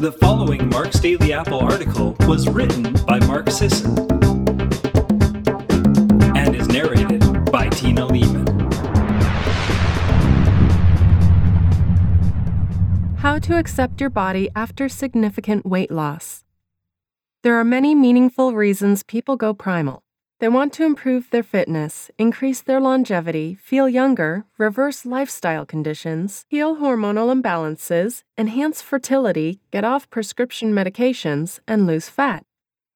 The following Mark's Daily Apple article was written by Mark Sisson and is narrated by Tina Leaman. How to accept your body after significant weight loss. There are many meaningful reasons people go primal. They want to improve their fitness, increase their longevity, feel younger, reverse lifestyle conditions, heal hormonal imbalances, enhance fertility, get off prescription medications, and lose fat.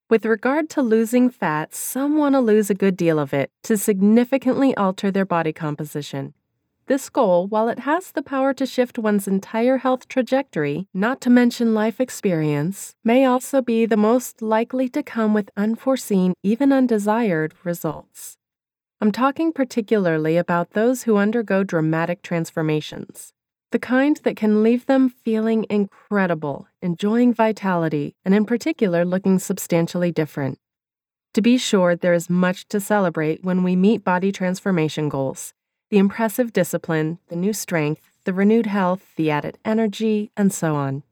With regard to losing fat, some want to lose a good deal of it to significantly alter their body composition. This goal, while it has the power to shift one's entire health trajectory, not to mention life experience, may also be the most likely to come with unforeseen, even undesired results. I'm talking particularly about those who undergo dramatic transformations, the kind that can leave them feeling incredible, enjoying vitality, and in particular looking substantially different. To be sure, there is much to celebrate when we meet body transformation goals the impressive discipline, the new strength, the renewed health, the added energy, and so on.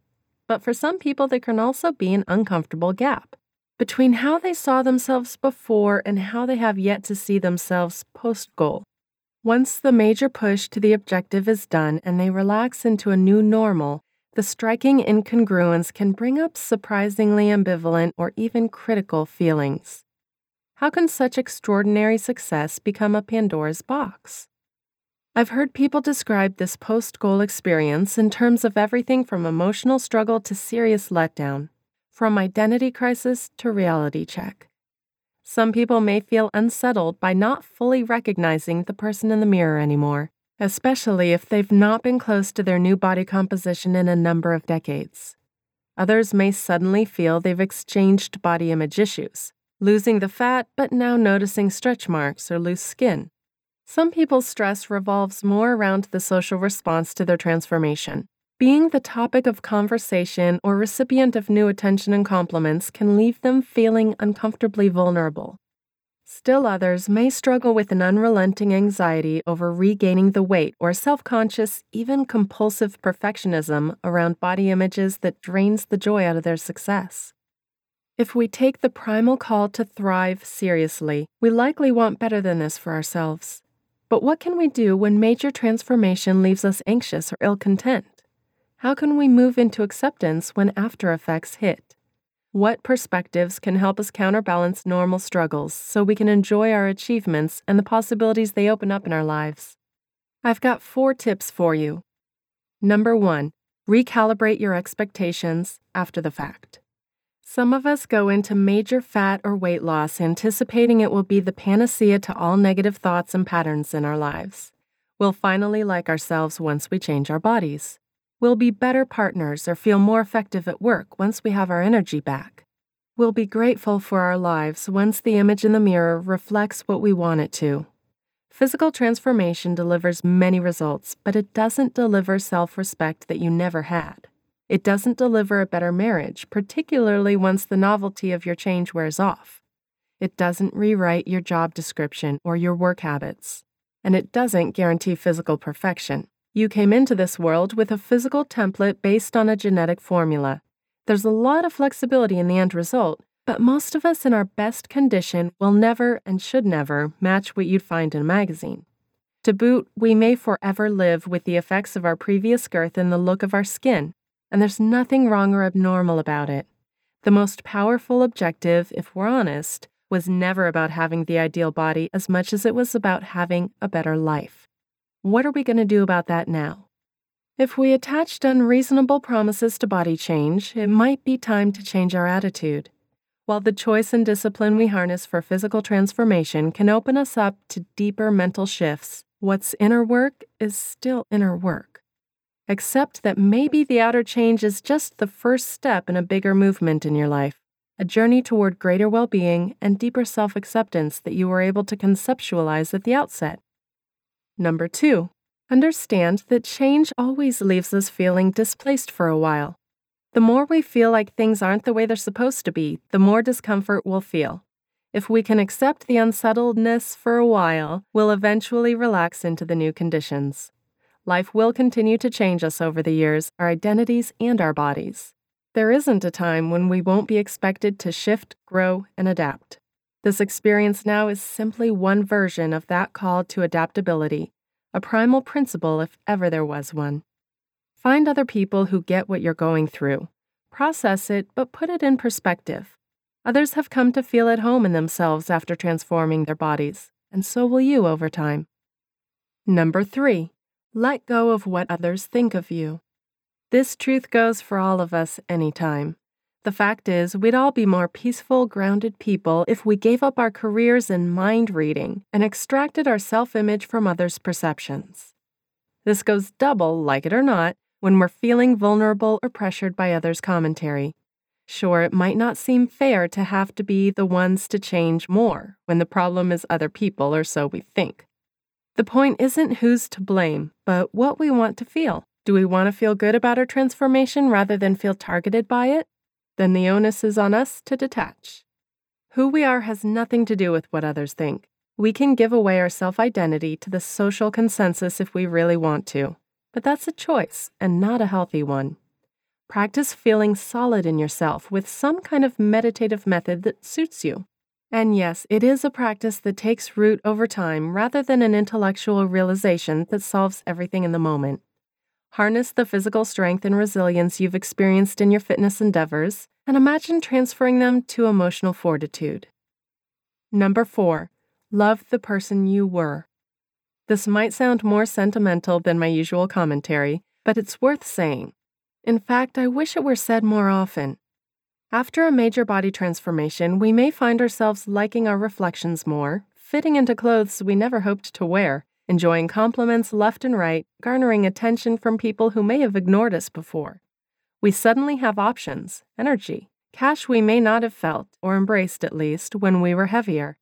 But for some people, there can also be an uncomfortable gap between how they saw themselves before and how they have yet to see themselves post goal. Once the major push to the objective is done and they relax into a new normal, the striking incongruence can bring up surprisingly ambivalent or even critical feelings. How can such extraordinary success become a Pandora's box? I've heard people describe this post goal experience in terms of everything from emotional struggle to serious letdown, from identity crisis to reality check. Some people may feel unsettled by not fully recognizing the person in the mirror anymore, especially if they've not been close to their new body composition in a number of decades. Others may suddenly feel they've exchanged body image issues, losing the fat but now noticing stretch marks or loose skin some people's stress revolves more around the social response to their transformation. Being the topic of conversation or recipient of new attention and compliments can leave them feeling uncomfortably vulnerable. Still others may struggle with an unrelenting anxiety over regaining the weight or self conscious, even compulsive perfectionism around body images that drains the joy out of their success. If we take the primal call to thrive seriously, we likely want better than this for ourselves. But what can we do when major transformation leaves us anxious or ill content? How can we move into acceptance when after effects hit? What perspectives can help us counterbalance normal struggles so we can enjoy our achievements and the possibilities they open up in our lives? I've got four tips for you. Number one, recalibrate your expectations after the fact. Some of us go into major fat or weight loss anticipating it will be the panacea to all negative thoughts and patterns in our lives. We'll finally like ourselves once we change our bodies. We'll be better partners or feel more effective at work once we have our energy back. We'll be grateful for our lives once the image in the mirror reflects what we want it to. Physical transformation delivers many results, but it doesn't deliver self respect that you never had. It doesn't deliver a better marriage, particularly once the novelty of your change wears off. It doesn't rewrite your job description or your work habits. And it doesn't guarantee physical perfection. You came into this world with a physical template based on a genetic formula. There's a lot of flexibility in the end result, but most of us in our best condition will never and should never match what you'd find in a magazine. To boot, we may forever live with the effects of our previous girth in the look of our skin, and there's nothing wrong or abnormal about it. The most powerful objective, if we're honest, was never about having the ideal body as much as it was about having a better life. What are we going to do about that now? If we attached unreasonable promises to body change, it might be time to change our attitude. While the choice and discipline we harness for physical transformation can open us up to deeper mental shifts, what's inner work is still inner work. Accept that maybe the outer change is just the first step in a bigger movement in your life, a journey toward greater well being and deeper self acceptance that you were able to conceptualize at the outset. Number two, understand that change always leaves us feeling displaced for a while. The more we feel like things aren't the way they're supposed to be, the more discomfort we'll feel. If we can accept the unsettledness for a while, we'll eventually relax into the new conditions. Life will continue to change us over the years, our identities, and our bodies. There isn't a time when we won't be expected to shift, grow, and adapt. This experience now is simply one version of that call to adaptability, a primal principle if ever there was one. Find other people who get what you're going through. Process it, but put it in perspective. Others have come to feel at home in themselves after transforming their bodies, and so will you over time. Number three, let go of what others think of you. This truth goes for all of us anytime. The fact is, we'd all be more peaceful, grounded people if we gave up our careers in mind reading and extracted our self image from others' perceptions. This goes double, like it or not, when we're feeling vulnerable or pressured by others' commentary. Sure, it might not seem fair to have to be the ones to change more when the problem is other people, or so we think. The point isn't who's to blame, but what we want to feel. Do we want to feel good about our transformation rather than feel targeted by it? Then the onus is on us to detach. Who we are has nothing to do with what others think. We can give away our self identity to the social consensus if we really want to, but that's a choice and not a healthy one. Practice feeling solid in yourself with some kind of meditative method that suits you. And yes, it is a practice that takes root over time rather than an intellectual realization that solves everything in the moment. Harness the physical strength and resilience you've experienced in your fitness endeavors and imagine transferring them to emotional fortitude. Number four, love the person you were. This might sound more sentimental than my usual commentary, but it's worth saying. In fact, I wish it were said more often. After a major body transformation, we may find ourselves liking our reflections more, fitting into clothes we never hoped to wear, enjoying compliments left and right, garnering attention from people who may have ignored us before. We suddenly have options, energy, cash we may not have felt, or embraced at least, when we were heavier.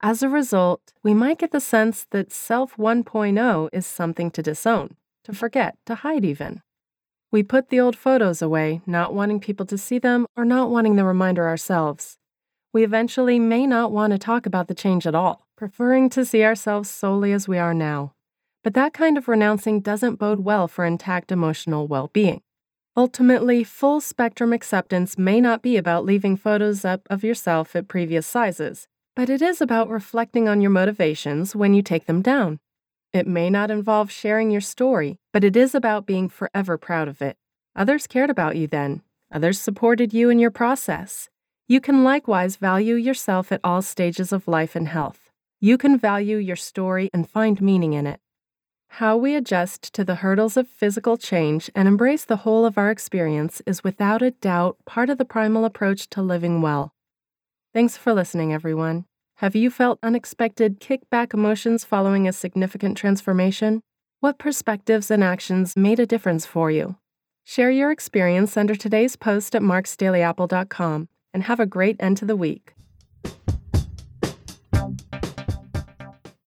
As a result, we might get the sense that Self 1.0 is something to disown, to forget, to hide even. We put the old photos away, not wanting people to see them or not wanting the reminder ourselves. We eventually may not want to talk about the change at all, preferring to see ourselves solely as we are now. But that kind of renouncing doesn't bode well for intact emotional well being. Ultimately, full spectrum acceptance may not be about leaving photos up of yourself at previous sizes, but it is about reflecting on your motivations when you take them down. It may not involve sharing your story, but it is about being forever proud of it. Others cared about you then, others supported you in your process. You can likewise value yourself at all stages of life and health. You can value your story and find meaning in it. How we adjust to the hurdles of physical change and embrace the whole of our experience is without a doubt part of the primal approach to living well. Thanks for listening, everyone. Have you felt unexpected kickback emotions following a significant transformation? What perspectives and actions made a difference for you? Share your experience under today's post at marksdailyapple.com and have a great end to the week.